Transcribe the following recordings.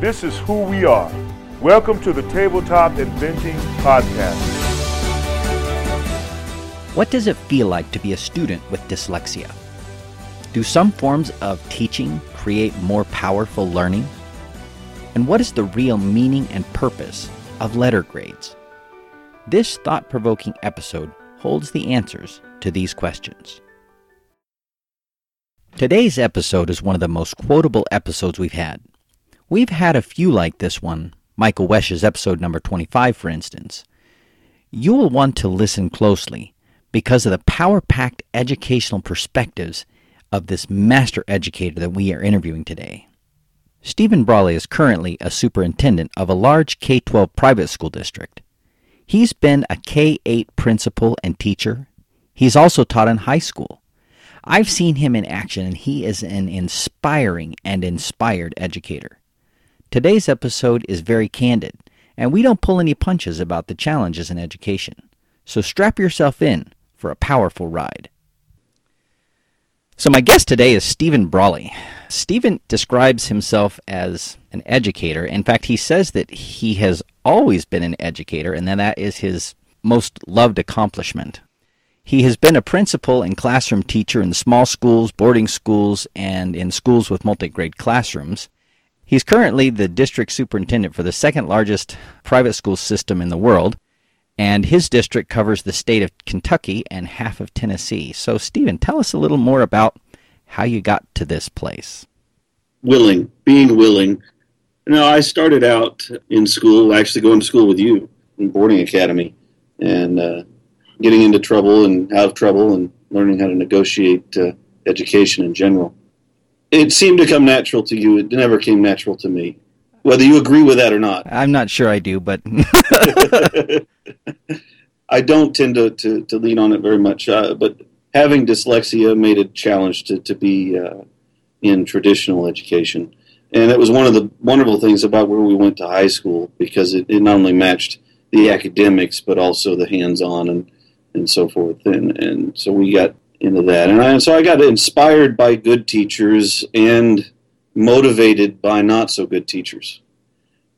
This is who we are. Welcome to the Tabletop Inventing Podcast. What does it feel like to be a student with dyslexia? Do some forms of teaching create more powerful learning? And what is the real meaning and purpose of letter grades? This thought provoking episode holds the answers to these questions. Today's episode is one of the most quotable episodes we've had. We've had a few like this one, Michael Wesch's episode number 25, for instance. You will want to listen closely because of the power packed educational perspectives of this master educator that we are interviewing today. Stephen Bralley is currently a superintendent of a large K 12 private school district. He's been a K 8 principal and teacher. He's also taught in high school. I've seen him in action, and he is an inspiring and inspired educator. Today's episode is very candid, and we don't pull any punches about the challenges in education. So strap yourself in for a powerful ride. So, my guest today is Stephen Bralley. Stephen describes himself as an educator. In fact, he says that he has always been an educator, and that that is his most loved accomplishment. He has been a principal and classroom teacher in small schools, boarding schools, and in schools with multi grade classrooms. He's currently the district superintendent for the second largest private school system in the world, and his district covers the state of Kentucky and half of Tennessee. So, Stephen, tell us a little more about how you got to this place. Willing, being willing. Know, I started out in school, actually going to school with you in boarding academy, and uh, getting into trouble and out of trouble, and learning how to negotiate uh, education in general it seemed to come natural to you. It never came natural to me. Whether you agree with that or not. I'm not sure I do, but. I don't tend to, to, to, lean on it very much. Uh, but having dyslexia made it a challenge to, to be uh, in traditional education. And it was one of the wonderful things about where we went to high school because it, it not only matched the academics, but also the hands on and, and so forth. And, and so we got into that. And, I, so I got inspired by good teachers and motivated by not so good teachers.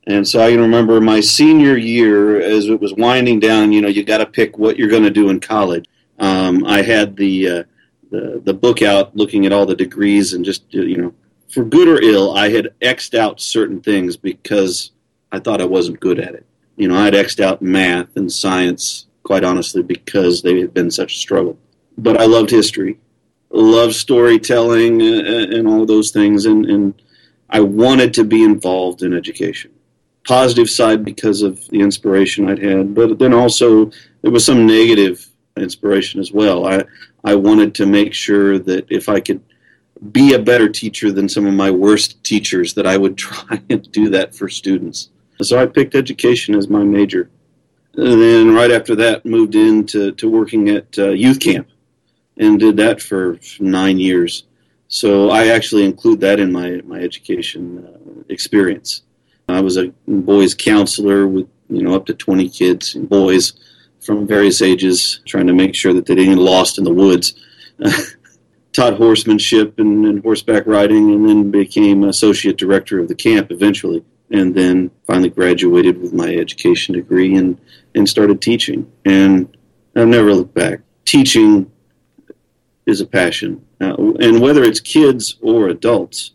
And so I can remember my senior year as it was winding down. You know, you got to pick what you're going to do in college. Um, I had the, uh, the the book out, looking at all the degrees, and just you know, for good or ill, I had xed out certain things because I thought I wasn't good at it. You know, I had xed out math and science, quite honestly, because they had been such a struggle but I loved history, loved storytelling, and, and all those things, and, and I wanted to be involved in education. Positive side because of the inspiration I'd had, but then also there was some negative inspiration as well. I I wanted to make sure that if I could be a better teacher than some of my worst teachers, that I would try and do that for students. So I picked education as my major. And then right after that, moved into to working at uh, youth camp and did that for nine years. So I actually include that in my my education uh, experience. I was a boys counselor with you know up to 20 kids and boys from various ages, trying to make sure that they didn't get lost in the woods. Taught horsemanship and, and, horseback riding, and then became associate director of the camp eventually, and then finally graduated with my education degree and and started teaching. And I've never looked back. Teaching is a passion. Uh, and whether it's kids or adults,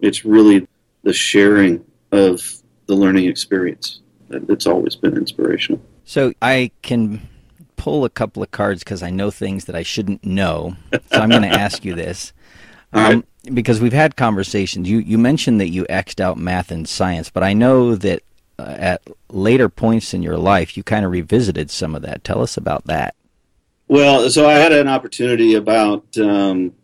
it's really the sharing of the learning experience. It's always been inspirational. So I can pull a couple of cards because I know things that I shouldn't know. So I'm going to ask you this. Um, right. Because we've had conversations. You, you mentioned that you X'd out math and science, but I know that uh, at later points in your life, you kind of revisited some of that. Tell us about that. Well, so I had an opportunity about um,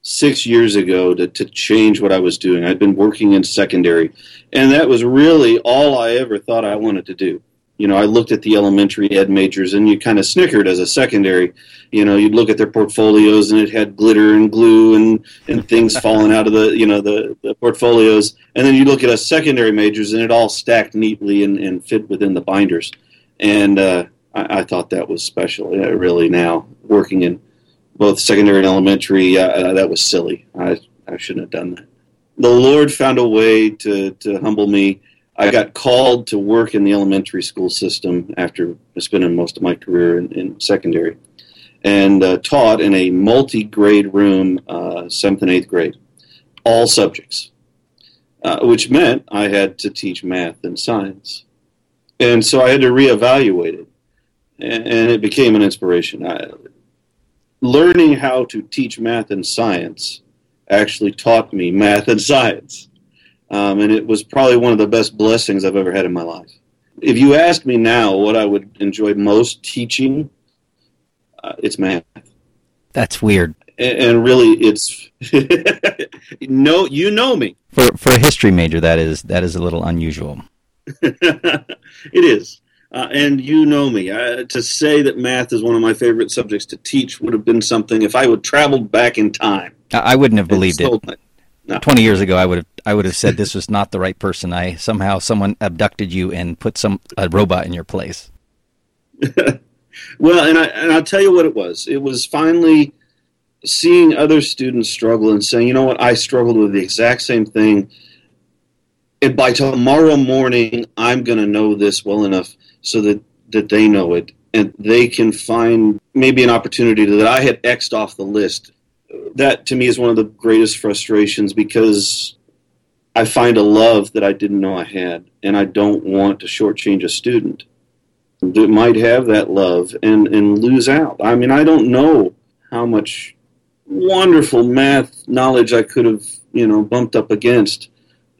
six years ago to, to change what I was doing. I'd been working in secondary, and that was really all I ever thought I wanted to do. You know, I looked at the elementary ed majors, and you kind of snickered as a secondary. You know, you'd look at their portfolios, and it had glitter and glue and, and things falling out of the you know the, the portfolios, and then you look at us secondary majors, and it all stacked neatly and, and fit within the binders. And uh, I, I, thought that was special. Yeah, really, now working in both secondary and elementary, uh, that was silly. I, I shouldn't have done that. The Lord found a way to, to humble me. I got called to work in the elementary school system after spending most of my career in, in secondary and uh, taught in a multi grade room, uh, seventh and eighth grade, all subjects, uh, which meant I had to teach math and science. And so I had to reevaluate it, and, and it became an inspiration. I, learning how to teach math and science actually taught me math and science. Um, and it was probably one of the best blessings I've ever had in my life. If you ask me now what I would enjoy most teaching, uh, it's math. That's weird. And, and really, it's no. You know me for for a history major. That is that is a little unusual. it is. Uh, and you know me. Uh, to say that math is one of my favorite subjects to teach would have been something if I would traveled back in time. I wouldn't have believed it. No. Twenty years ago, I would have I would have said this was not the right person. I somehow someone abducted you and put some a robot in your place. well, and I and I'll tell you what it was. It was finally seeing other students struggle and saying, you know what, I struggled with the exact same thing. And by tomorrow morning, I'm going to know this well enough so that, that they know it and they can find maybe an opportunity that I had X'd off the list. That to me is one of the greatest frustrations because I find a love that I didn't know I had, and I don't want to shortchange a student that might have that love and, and lose out. I mean, I don't know how much wonderful math knowledge I could have, you know, bumped up against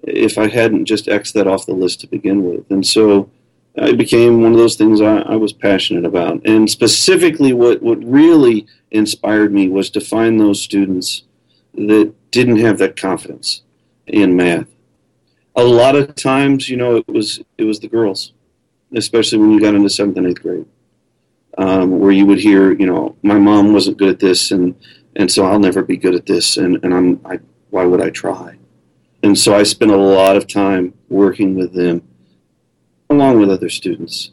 if I hadn't just X'd that off the list to begin with. And so it became one of those things I, I, was passionate about. And specifically, what, what really inspired me was to find those students that didn't have that confidence in math. A lot of times, you know, it was it was the girls, especially when you got into seventh and eighth grade, um, where you would hear, you know, my mom wasn't good at this, and and so I'll never be good at this, and and I'm I, why would I try? And so I spent a lot of time working with them along with other students.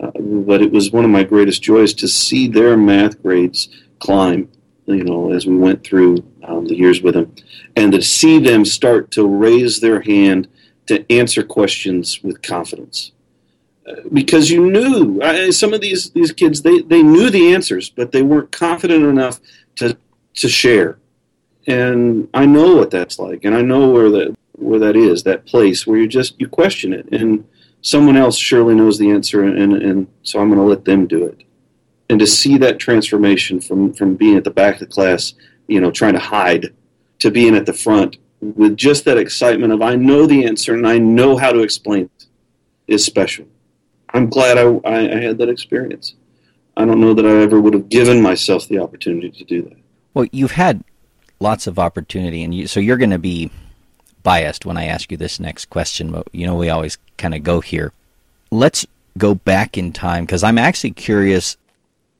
Uh, but it was one of my greatest joys to see their math grades climb, you know, as we went through um, the years with them, and to see them start to raise their hand to answer questions with confidence. Uh, because you knew uh, some of these, these kids they, they knew the answers but they weren't confident enough to to share and I know what that's like and I know where that where that is that place where you just you question it and someone else surely knows the answer, and, and so I'm going to let them do it. And to see that transformation from, from being at the back of the class, you know, trying to hide, to being at the front with just that excitement of I know the answer and I know how to explain it is special. I'm glad I, I, had that experience. I don't know that I ever would have given myself the opportunity to do that. Well, you've had lots of opportunity, and you, so you're going to be biased when I ask you this next question, but you know we always kind of go here. Let's go back in time because I'm actually curious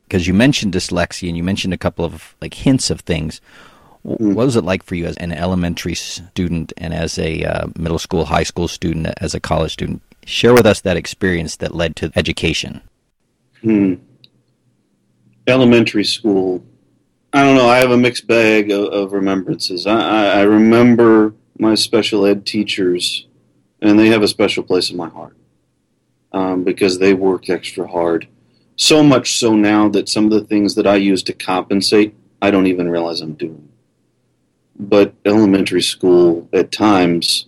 because you mentioned dyslexia and you mentioned a couple of like hints of things. Mm. What was it like for you as an elementary student and as a uh, middle school, high school student, as a college student? Share with us that experience that led to education. Hmm. Elementary school. I don't know. I have a mixed bag of, of remembrances. I, I remember my special ed teachers, and they have a special place in my heart um, because they worked extra hard. So much so now that some of the things that I use to compensate, I don't even realize I'm doing. But elementary school, at times,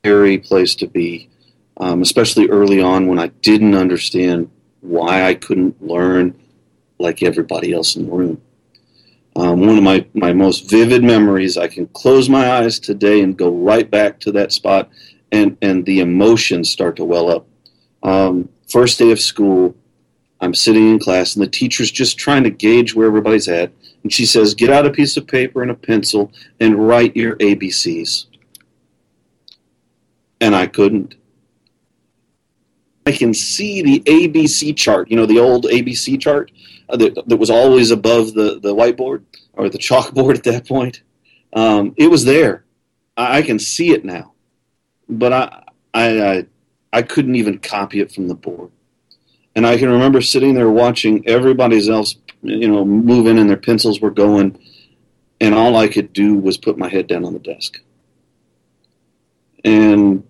scary place to be, um, especially early on when I didn't understand why I couldn't learn like everybody else in the room. Um, one of my, my most vivid memories, I can close my eyes today and go right back to that spot, and, and the emotions start to well up. Um, first day of school, I'm sitting in class, and the teacher's just trying to gauge where everybody's at. And she says, Get out a piece of paper and a pencil and write your ABCs. And I couldn't. I can see the ABC chart, you know, the old ABC chart uh, that, that was always above the, the whiteboard or the chalkboard at that point. Um, it was there. I, I, can see it now. But I, I, I, I couldn't even copy it from the board. And I can remember sitting there watching everybody else, you know, moving and their pencils were going, and all I could do was put my head down on the desk. And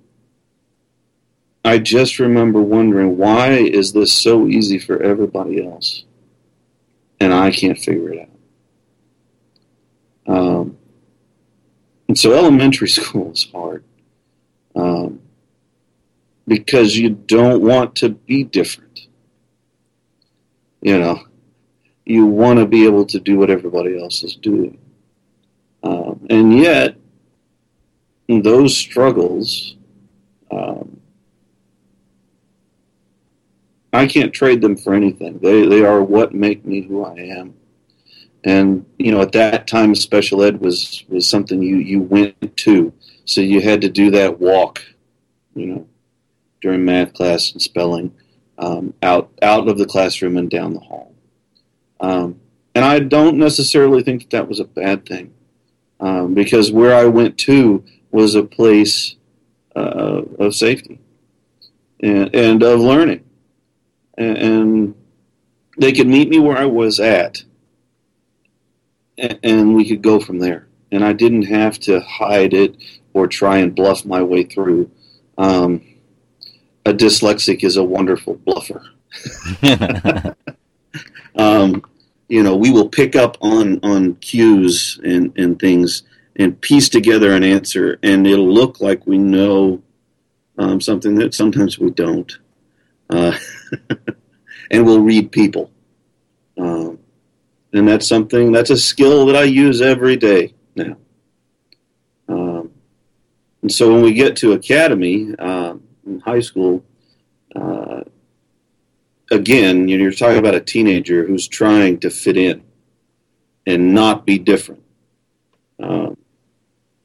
I just remember wondering why is this so easy for everybody else, and I can't figure it out. Um, and so elementary school is hard um, because you don't want to be different. You know, you want to be able to do what everybody else is doing, um, and yet those struggles. Um, I can't trade them for anything. They they are what make me who I am. And you know, at that time, special ed was was something you you went to, so you had to do that walk, you know, during math class and spelling, um, out out of the classroom and down the hall. Um, and I don't necessarily think that that was a bad thing, um, because where I went to was a place uh, of safety and, and of learning and they could meet me where I was at, and we could go from there. And I didn't have to hide it or try and bluff my way through. Um, a dyslexic is a wonderful bluffer. um, you know, we will pick up on on cues and, and things and piece together an answer, and it'll look like we know um, something that sometimes we don't. Uh, and will read people. Um, and that's something, that's a skill that I use every day now. Um, and so when we get to academy um, in high school, uh, again, you're talking about a teenager who's trying to fit in and not be different. Um,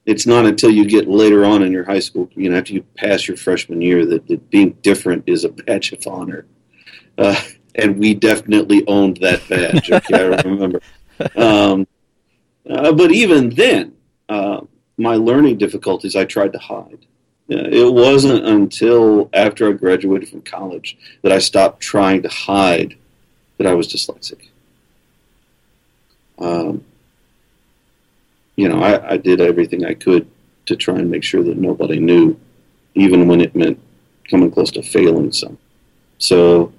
it's not until you get later on in your high school, you know, after you pass your freshman year, that, that being different is a badge of honor. Uh, and we definitely owned that badge. Okay, I remember. Um, uh, but even then, uh, my learning difficulties I tried to hide. Uh, it wasn't until after I graduated from college that I stopped trying to hide that I was dyslexic. Um, you know, I, I did everything I could to try and make sure that nobody knew, even when it meant coming close to failing some. So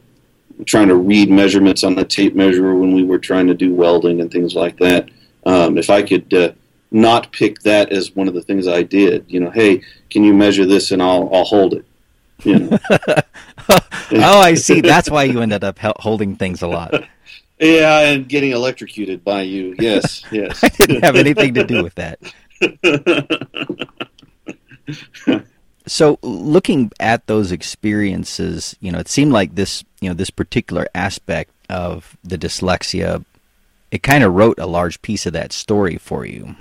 trying to read measurements on the tape measure when we were trying to do welding and things like that. Um, if I could uh, not pick that as one of the things I did, you know, hey, can you measure this and I'll I'll hold it. You know. oh, I see. That's why you ended up holding things a lot. Yeah, and getting electrocuted by you. Yes, yes. I didn't have anything to do with that. so looking at those experiences, you know, it seemed like this, you know, this particular aspect of the dyslexia, it kind of wrote a large piece of that story for you.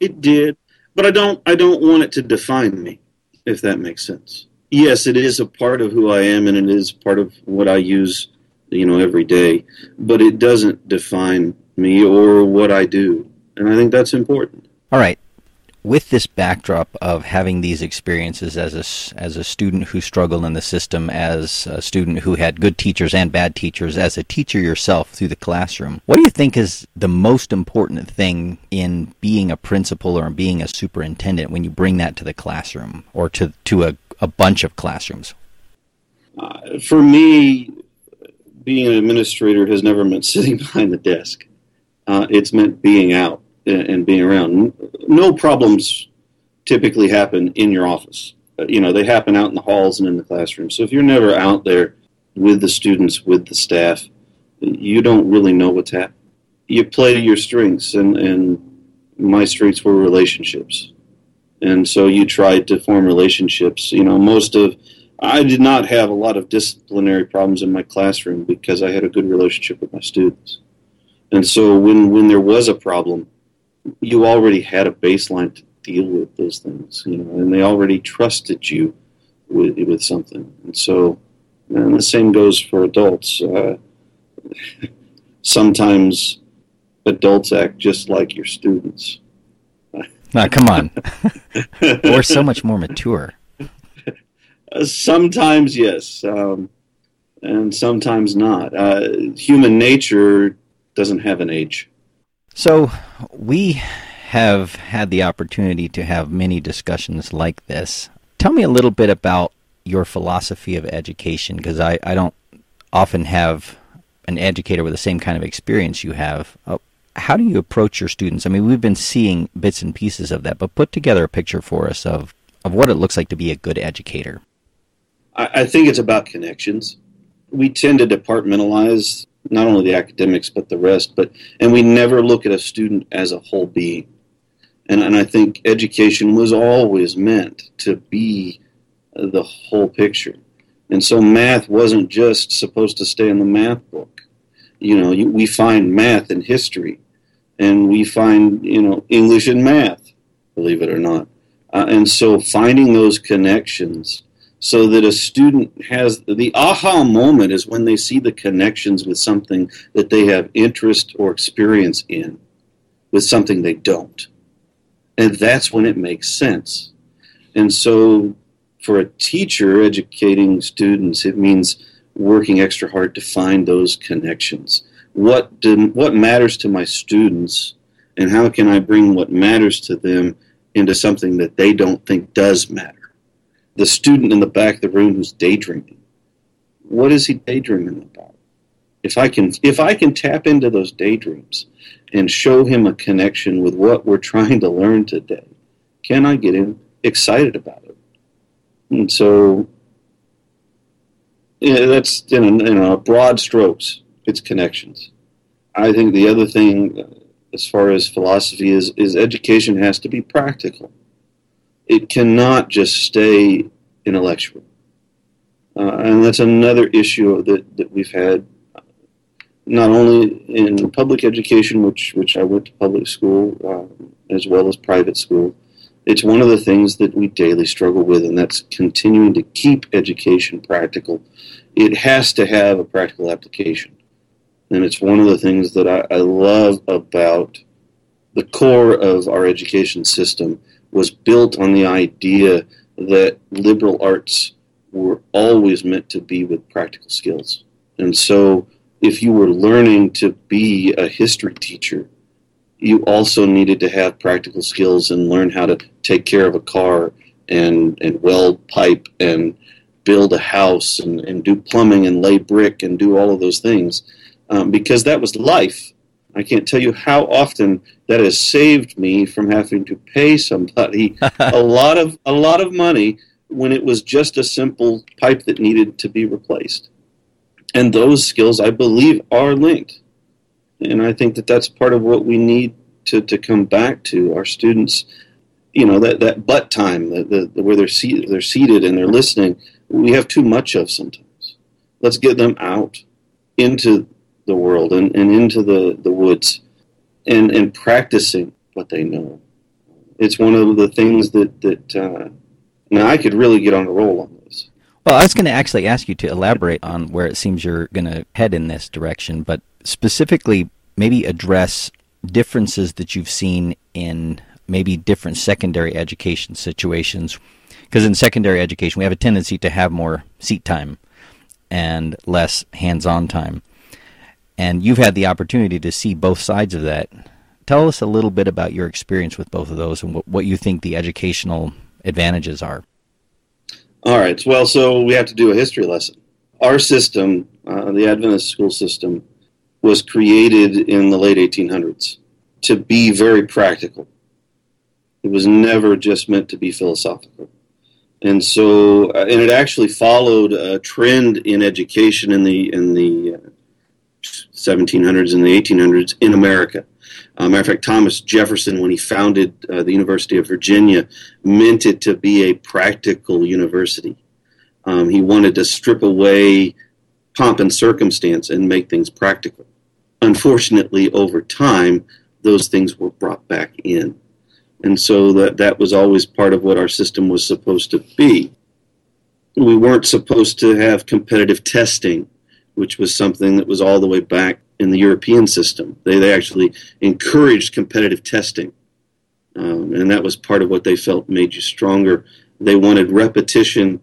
It did, but I don't, I don't want it to define me, if that makes sense. Yes, it is a part of who I am, and it is part of what I use, you know, every day. But it doesn't define me or what I do, and I think that's important. All right with this backdrop of having these experiences as a, as a student who struggled in the system, as a student who had good teachers and bad teachers, as a teacher yourself through the classroom, what do you think is the most important thing in being a principal or being a superintendent when you bring that to the classroom or to, to a, a bunch of classrooms? Uh, for me, being an administrator has never meant sitting behind the desk. Uh, it's meant being out and being around. No problems typically happen in your office. Uh, you know, they happen out in the halls and in the classroom. So if you're never out there with the students, with the staff, you don't really know what's happening. You play to your strengths, and, and my strengths were relationships. And so you tried to form relationships. You know, most of I did not have a lot of disciplinary problems in my classroom because I had a good relationship with my students. And so when, when there was a problem, you already had a baseline to deal with those things, you know, and they already trusted you with, with something. And so, and the same goes for adults. Uh, sometimes adults act just like your students. Now, come on. We're so much more mature. Uh, sometimes, yes, um, and sometimes not. Uh, human nature doesn't have an age. So, we have had the opportunity to have many discussions like this. Tell me a little bit about your philosophy of education, because I, I don't often have an educator with the same kind of experience you have. Uh, how do you approach your students? I mean, we've been seeing bits and pieces of that, but put together a picture for us of, of what it looks like to be a good educator. I, I think it's about connections. We tend to departmentalize not only the academics but the rest, but and we never look at a student as a whole being. And, and I think education was always meant to be the whole picture. And so math wasn't just supposed to stay in the math book. You know, you, we find math in history, and we find, you know, English and math, believe it or not. Uh, and so finding those connections so that a student has the aha moment is when they see the connections with something that they have interest or experience in with something they don't. And that's when it makes sense. And so for a teacher educating students, it means working extra hard to find those connections. What do, what matters to my students, and how can I bring what matters to them into something that they don't think does matter? The student in the back of the room who's daydreaming. What is he daydreaming about? If I can if I can tap into those daydreams and show him a connection with what we're trying to learn today, can I get him excited about it? And so yeah, that's in, in a broad strokes, it's connections. I think the other thing, uh, as far as philosophy is, is education has to be practical it cannot just stay intellectual. Uh, and that's another issue that, that we've had, not only in public education, which, which I went to public school uh, as well as private school. It's one of the things that we daily struggle with, and that's continuing to keep education practical. It has to have a practical application. And it's one of the things that I, I love about the core of our education system was built on the idea that liberal arts were always meant to be with practical skills. And so, if you were learning to be a history teacher, you also needed to have practical skills and learn how to take care of a car and, and weld pipe and build a house and, and do plumbing and lay brick and do all of those things um, because that was life I can't tell you how often that has saved me from having to pay somebody a lot of a lot of money when it was just a simple pipe that needed to be replaced. And those skills, I believe, are linked. And I think that that's part of what we need to, to come back to our students. You know that, that butt time, the, the, where they're seated, they're seated and they're listening. We have too much of sometimes. Let's get them out into the world and, and into the, the woods and, and practicing what they know. It's one of the things that, that uh, now I could really get on a roll on this. Well, I was going to actually ask you to elaborate on where it seems you're going to head in this direction, but specifically maybe address differences that you've seen in maybe different secondary education situations. Because in secondary education, we have a tendency to have more seat time and less hands on time and you've had the opportunity to see both sides of that. Tell us a little bit about your experience with both of those and what, what you think the educational advantages are. All right. Well, so we have to do a history lesson. Our system, uh, the Adventist school system, was created in the late 1800s to be very practical. It was never just meant to be philosophical. And so, uh, and it actually followed a trend in education in the in the uh, 1700s and the 1800s in America. Uh, matter of fact, Thomas Jefferson, when he founded uh, the University of Virginia, meant it to be a practical university. Um, he wanted to strip away pomp and circumstance and make things practical. Unfortunately, over time, those things were brought back in. And so that, that was always part of what our system was supposed to be. We weren't supposed to have competitive testing, which was something that was all the way back in the European system. They, they actually encouraged competitive testing. Um, and that was part of what they felt made you stronger. They wanted repetition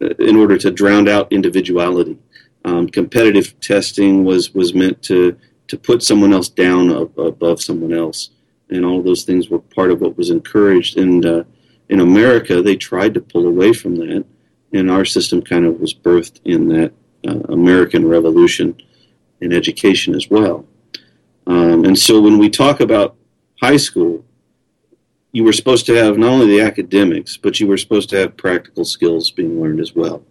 uh, in order to drown out individuality. Um, competitive testing was, was meant to, to put someone else down above someone else. And all those things were part of what was encouraged. And uh, in America, they tried to pull away from that. And our system kind of was birthed in that American Revolution in education as well. Um, and so when we talk about high school, you were supposed to have not only the academics, but you were supposed to have practical skills being learned as well.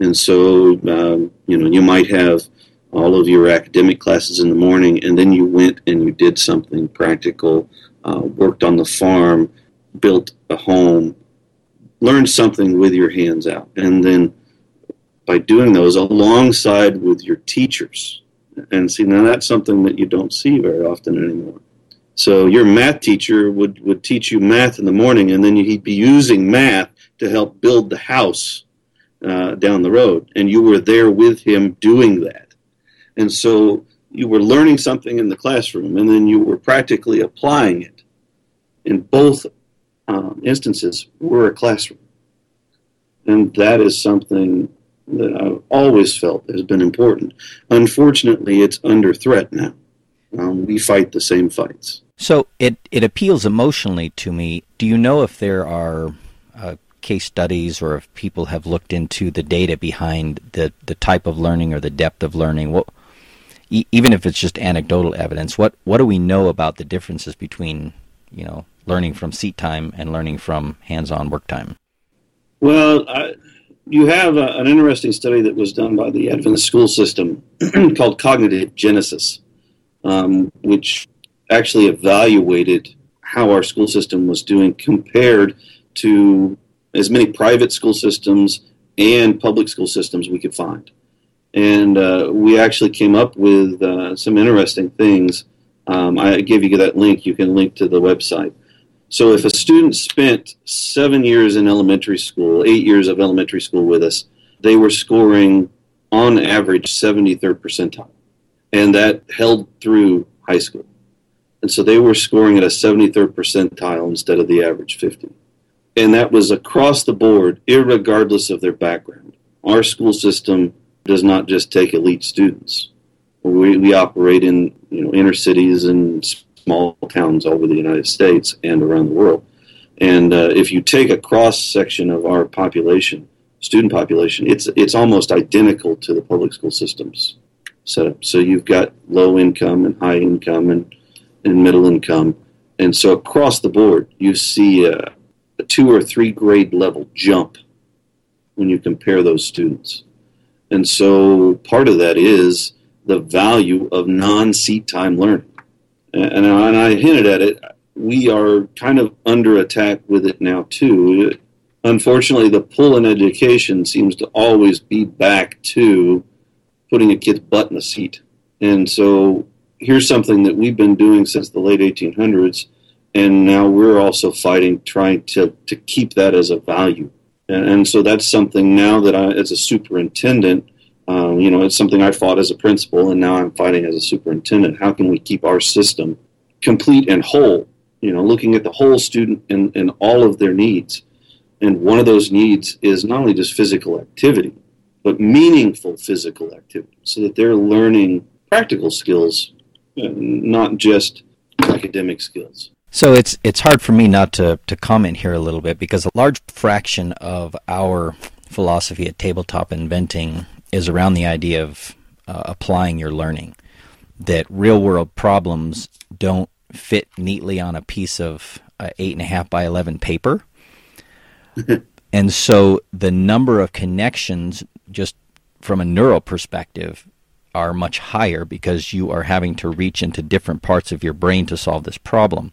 And so, um, you know, you might have all of your academic classes in the morning, and then you went and you did something practical, uh, worked on the farm, built a home, learned something with your hands out. And then by doing those alongside with your teachers, and see, now that's something that you don't see very often anymore. So your math teacher would, would teach you math in the morning, and then he'd be using math to help build the house uh, down the road. And you were there with him doing that. And so you were learning something in the classroom, and then you were practically applying it. In both um, instances, were a classroom. And that is something that I've always felt has been important. Unfortunately, it's under threat now. Um, we fight the same fights. So it, it appeals emotionally to me. Do you know if there are uh, case studies or if people have looked into the data behind the, the type of learning or the depth of learning? What, e- even if it's just anecdotal evidence, what, what do we know about the differences between you know learning from seat time and learning from hands-on work time? Well, I, you have a, an interesting study that was done by the Adventist school system called Cognitive Genesis, um, which actually evaluated how our school system was doing compared to as many private school systems and public school systems we could find. And uh, we actually came up with uh, some interesting things. Um, I gave you that link. You can link to the website. So if a student spent seven years in elementary school, eight years of elementary school with us, they were scoring on average 73rd percentile. And that held through high school. And so they were scoring at a 73rd percentile instead of the average 50. And that was across the board, regardless of their background. Our school system does not just take elite students. We, we operate in you know inner cities and small towns over the United States and around the world. And uh, if you take a cross section of our population, student population, it's it's almost identical to the public school systems setup. So you've got low income and high income and, and middle income. And so across the board, you see a, a two or three grade level jump when you compare those students. And so part of that is the value of non seat time learning and, and I hinted at it. We are kind of under attack with it now too. Unfortunately, the pull in education seems to always be back to putting a kid's butt in a seat. And so here's something that we've been doing since the late 1800s, and now we're also fighting trying to, to keep that as a value. And, and so that's something now that I, as a superintendent, um, you know, it's something I fought as a principal, and now I'm fighting as a superintendent. How can we keep our system complete and whole? You know, looking at the whole student and, and all of their needs. And one of those needs is not only just physical activity, but meaningful physical activity, so that they're learning practical skills, uh, not just academic skills. So it's it's hard for me not to, to comment here a little bit because a large fraction of our philosophy at tabletop inventing is around the idea of uh, applying your learning. That real world problems don't fit neatly on a piece of uh, eight and a half by eleven paper, and so the number of connections, just from a neural perspective, are much higher because you are having to reach into different parts of your brain to solve this problem.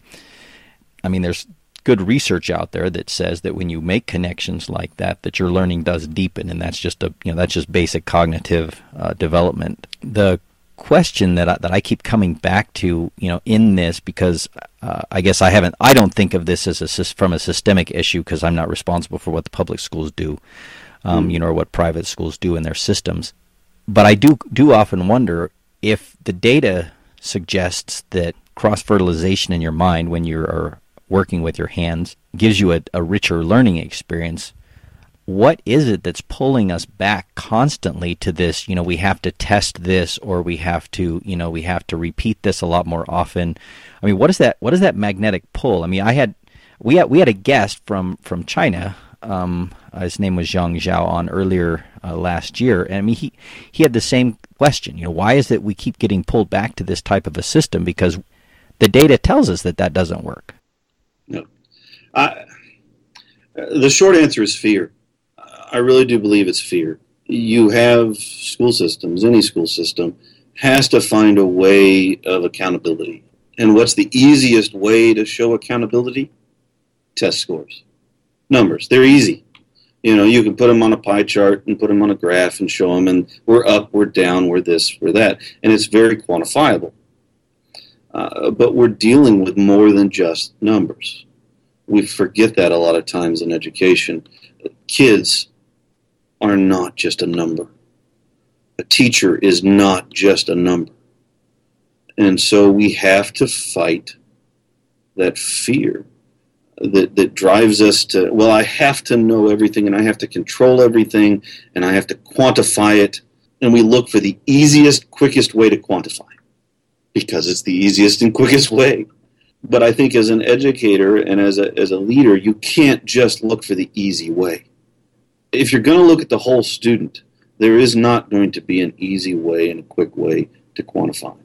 I mean, there's good research out there that says that when you make connections like that, that your learning does deepen, and that's just a you know that's just basic cognitive uh, development. The question that I, that I keep coming back to, you know, in this because uh, I guess I haven't, I don't think of this as a from a systemic issue because I'm not responsible for what the public schools do, um, mm. you know, or what private schools do in their systems. But I do do often wonder if the data suggests that cross fertilization in your mind when you are working with your hands gives you a, a richer learning experience what is it that's pulling us back constantly to this you know we have to test this or we have to you know we have to repeat this a lot more often? I mean what is that what is that magnetic pull? I mean i had we had we had a guest from from china um, uh, his name was Zhang Zhao on earlier uh, last year. And i mean he he had the same question you know why is it we keep getting pulled back to this type of a system? Because the data tells us that that doesn't work I, the short answer is fear I really do believe it's fear. You have school systems, any school system has to find a way of accountability. And what's the easiest way to show accountability? Test scores. Numbers. They're easy. You know, you can put them on a pie chart and put them on a graph and show them, and we're up, we're down, we're this, we're that. And it's very quantifiable. Uh, but we're dealing with more than just numbers. We forget that a lot of times in education. Kids are not just a number. A teacher is not just a number. And so we have to fight that fear that, that drives us to, well, I have to know everything and I have to control everything and I have to quantify it. And we look for the easiest, quickest way to quantify because it's the easiest and quickest way. But I think as an educator and as a, as a leader, you can't just look for the easy way if you're going to look at the whole student, there is not going to be an easy way and a quick way to quantify.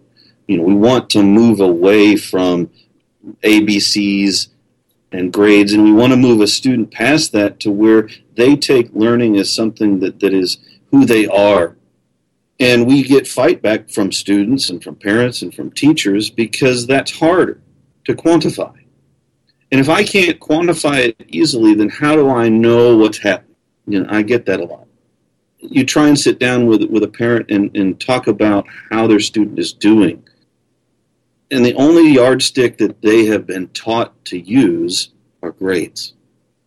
You know, we want to move away from ABCs and grades, and we want to move a student past that to where they take learning as something that, that is who they are. And we get fight back from students and from parents and from teachers because that's harder to quantify. And if I can't quantify it easily, then how do I know what's happening? You know, I get that a lot. You try and sit down with with a parent and, and talk about how their student is doing. And the only yardstick that they have been taught to use are grades.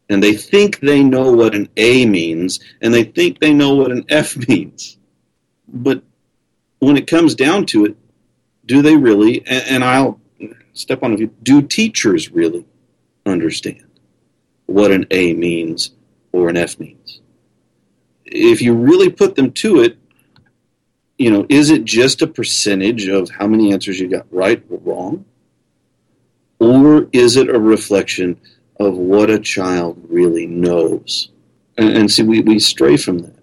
And they think they know what an A means, and they think they know what an F means. But when it comes down to it, do they really? And, and I'll step on a few. Do teachers really understand what an A means or an F means. If you really put them to it, you know, is it just a percentage of how many answers you got right or wrong? Or is it a reflection of what a child really knows? And, and see, we, we stray from that.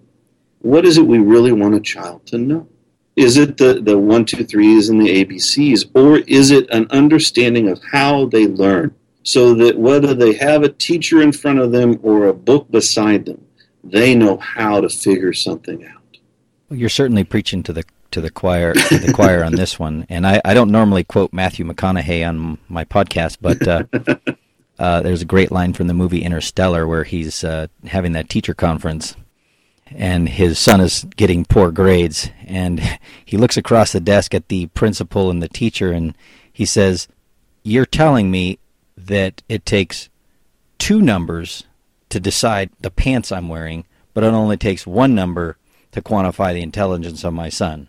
What is it we really want a child to know? Is it the, the one, two, threes and the ABCs, or is it an understanding of how they learn? so that whether they have a teacher in front of them or a book beside them, they know how to figure something out. Well, you're certainly preaching to the to the choir to the choir on this one, and I, I don't normally quote Matthew McConaughey on my podcast, but uh, uh, there's a great line from the movie Interstellar where he's uh, having that teacher conference, and his son is getting poor grades, and he looks across the desk at the principal and the teacher, and he says, "You're telling me that it takes two numbers to decide the pants I'm wearing, but it only takes one number to quantify the intelligence of my son.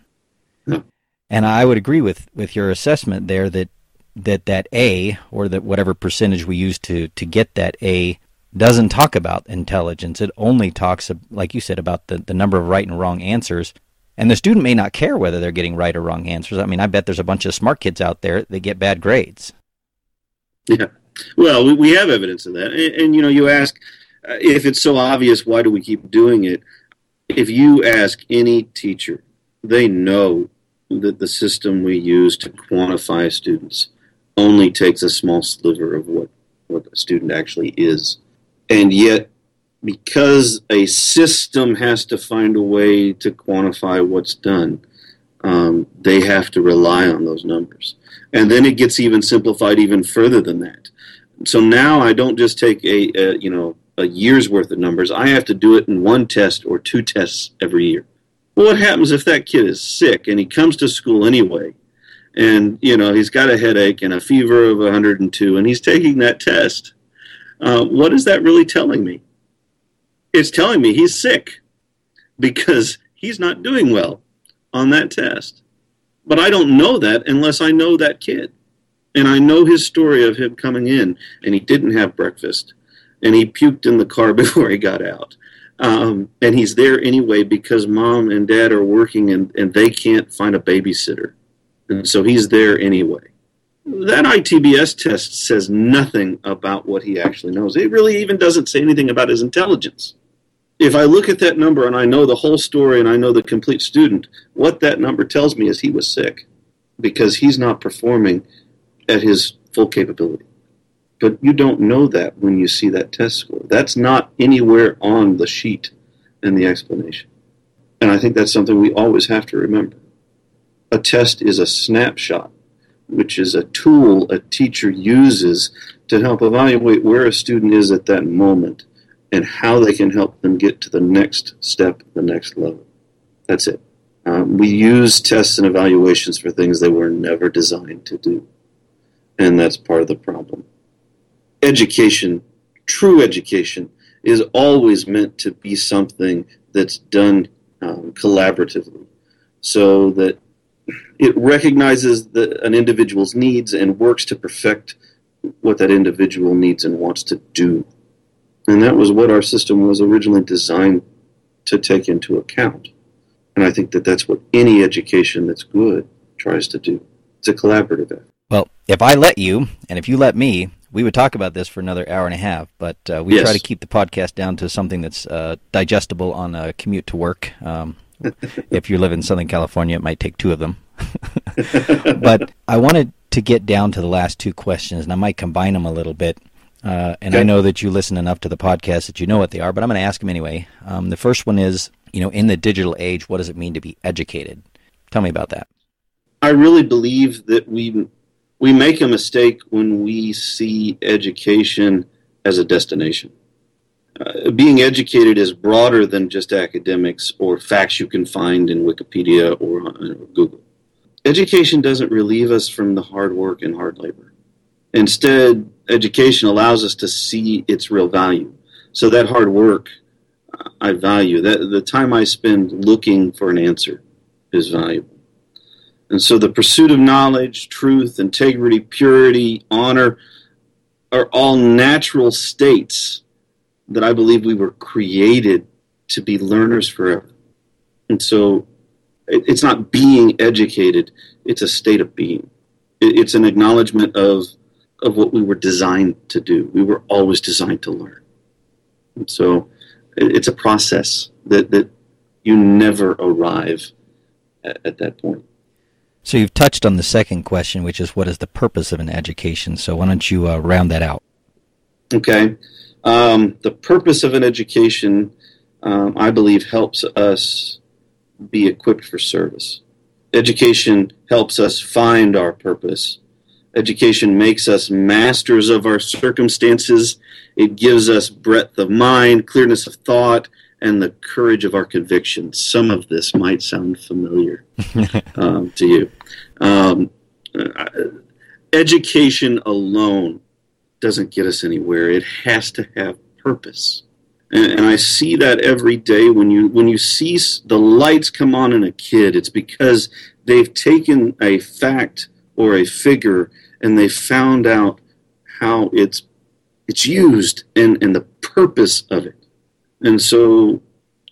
And I would agree with, with your assessment there that that that A or that whatever percentage we use to to get that A doesn't talk about intelligence. It only talks, like you said, about the, the number of right and wrong answers. And the student may not care whether they're getting right or wrong answers. I mean, I bet there's a bunch of smart kids out there that get bad grades. Yeah. Well, we, have evidence of that. And, and you know, you ask uh, if it's so obvious, why do we keep doing it? If you ask any teacher, they know that the system we use to quantify students only takes a small sliver of what, what a student actually is. And yet, because a system has to find a way to quantify what's done, um, they have to rely on those numbers. And then it gets even simplified even further than that So now I don't just take a, a you know a year's worth of numbers. I have to do it in one test or two tests every year. Well, what happens if that kid is sick and he comes to school anyway, and you know he's got a headache and a fever of 102, and he's taking that test? Uh, what is that really telling me? It's telling me he's sick because he's not doing well on that test. But I don't know that unless I know that kid. And I know his story of him coming in and he didn't have breakfast and he puked in the car before he got out. Um, and he's there anyway because mom and dad are working and, and they can't find a babysitter. And so he's there anyway. That ITBS test says nothing about what he actually knows. It really even doesn't say anything about his intelligence. If I look at that number and I know the whole story and I know the complete student, what that number tells me is he was sick because he's not performing at his full capability. But you don't know that when you see that test score. That's not anywhere on the sheet in the explanation. And I think that's something we always have to remember. A test is a snapshot, which is a tool a teacher uses to help evaluate where a student is at that moment and how they can help them get to the next step, the next level. That's it. Um, we use tests and evaluations for things they were never designed to do. And that's part of the problem education, true education, is always meant to be something that's done um, collaboratively so that it recognizes the, an individual's needs and works to perfect what that individual needs and wants to do. And that was what our system was originally designed to take into account. And I think that that's what any education that's good tries to do. It's a collaborative effort. Well, if I let you, and if you let me, we would talk about this for another hour and a half, but uh, we yes. try to keep the podcast down to something that's uh, digestible on a commute to work. Um, if you live in Southern California, it might take two of them. but I wanted to get down to the last two questions, and I might combine them a little bit. Uh, and okay. I know that you listen enough to the podcast that you know what they are, but I'm going to ask them anyway. Um, the first one is, you know, in the digital age, what does it mean to be educated? Tell me about that. I really believe that we we make a mistake when we see education as a destination. Uh, being educated is broader than just academics or facts you can find in Wikipedia or uh, Google. Education doesn't relieve us from the hard work and hard labor. Instead, education allows us to see its real value. So that hard work, uh, I value. That the time I spend looking for an answer is valuable. And so the pursuit of knowledge, truth, integrity, purity, honor are all natural states that I believe we were created to be learners forever. And so it's not being educated, it's a state of being. It's an acknowledgement of, of what we were designed to do. We were always designed to learn. And so it's a process that, that you never arrive at, at that point. So you've touched on the second question, which is what is the purpose of an education? So why don't you uh, round that out? Okay. Um, the purpose of an education, um, I believe, helps us be equipped for service. Education helps us find our purpose. Education makes us masters of our circumstances. It gives us breadth of mind, clearness of thought, and the courage of our convictions. Some of this might sound familiar um, to you. Um, uh, education alone doesn't get us anywhere. It has to have purpose. And, and, I see that every day when you when you see the lights come on in a kid, it's because they've taken a fact or a figure and they found out how it's it's used and, and the purpose of it. And so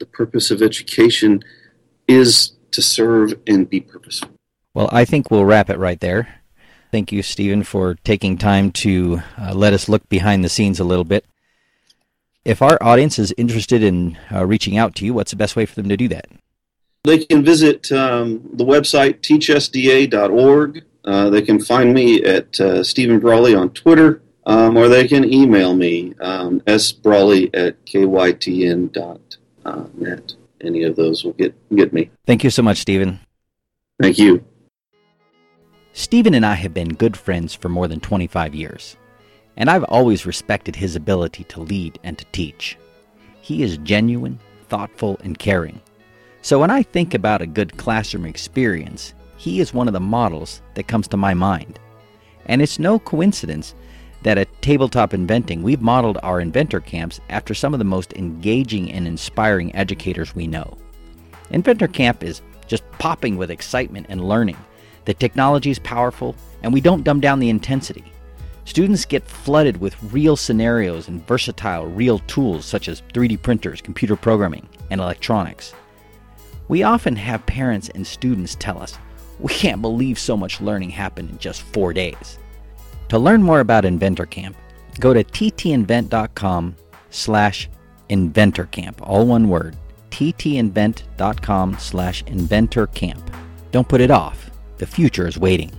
the purpose of education is to serve and be purposeful. Well, I think we'll wrap it right there. Thank you, Stephen, for taking time to uh, let us look behind the scenes a little bit. If our audience is interested in uh, reaching out to you, what's the best way for them to do that? They can visit um, the website teachsda.org. Uh, they can find me at uh, Stephen Bralley on Twitter um, or they can email me, um, sbralley at kytn.net. Any of those will get, get me. Thank you so much, Stephen. Thank you. Stephen and I have been good friends for more than 25 years. and I've always respected his ability to lead and to teach. He is genuine, thoughtful, and caring. So when I think about a good classroom experience, he is one of the models that comes to my mind. And it's no coincidence that at Tabletop Inventing, we've modeled our inventor camps after some of the most engaging and inspiring educators we know. Inventor Camp is just popping with excitement and learning. The technology is powerful, and we don't dumb down the intensity. Students get flooded with real scenarios and versatile, real tools such as 3D printers, computer programming, and electronics. We often have parents and students tell us, we can't believe so much learning happened in just four days. To learn more about Inventor Camp, go to ttinvent.com slash inventorcamp, all one word, ttinvent.com slash inventorcamp. Don't put it off. The future is waiting.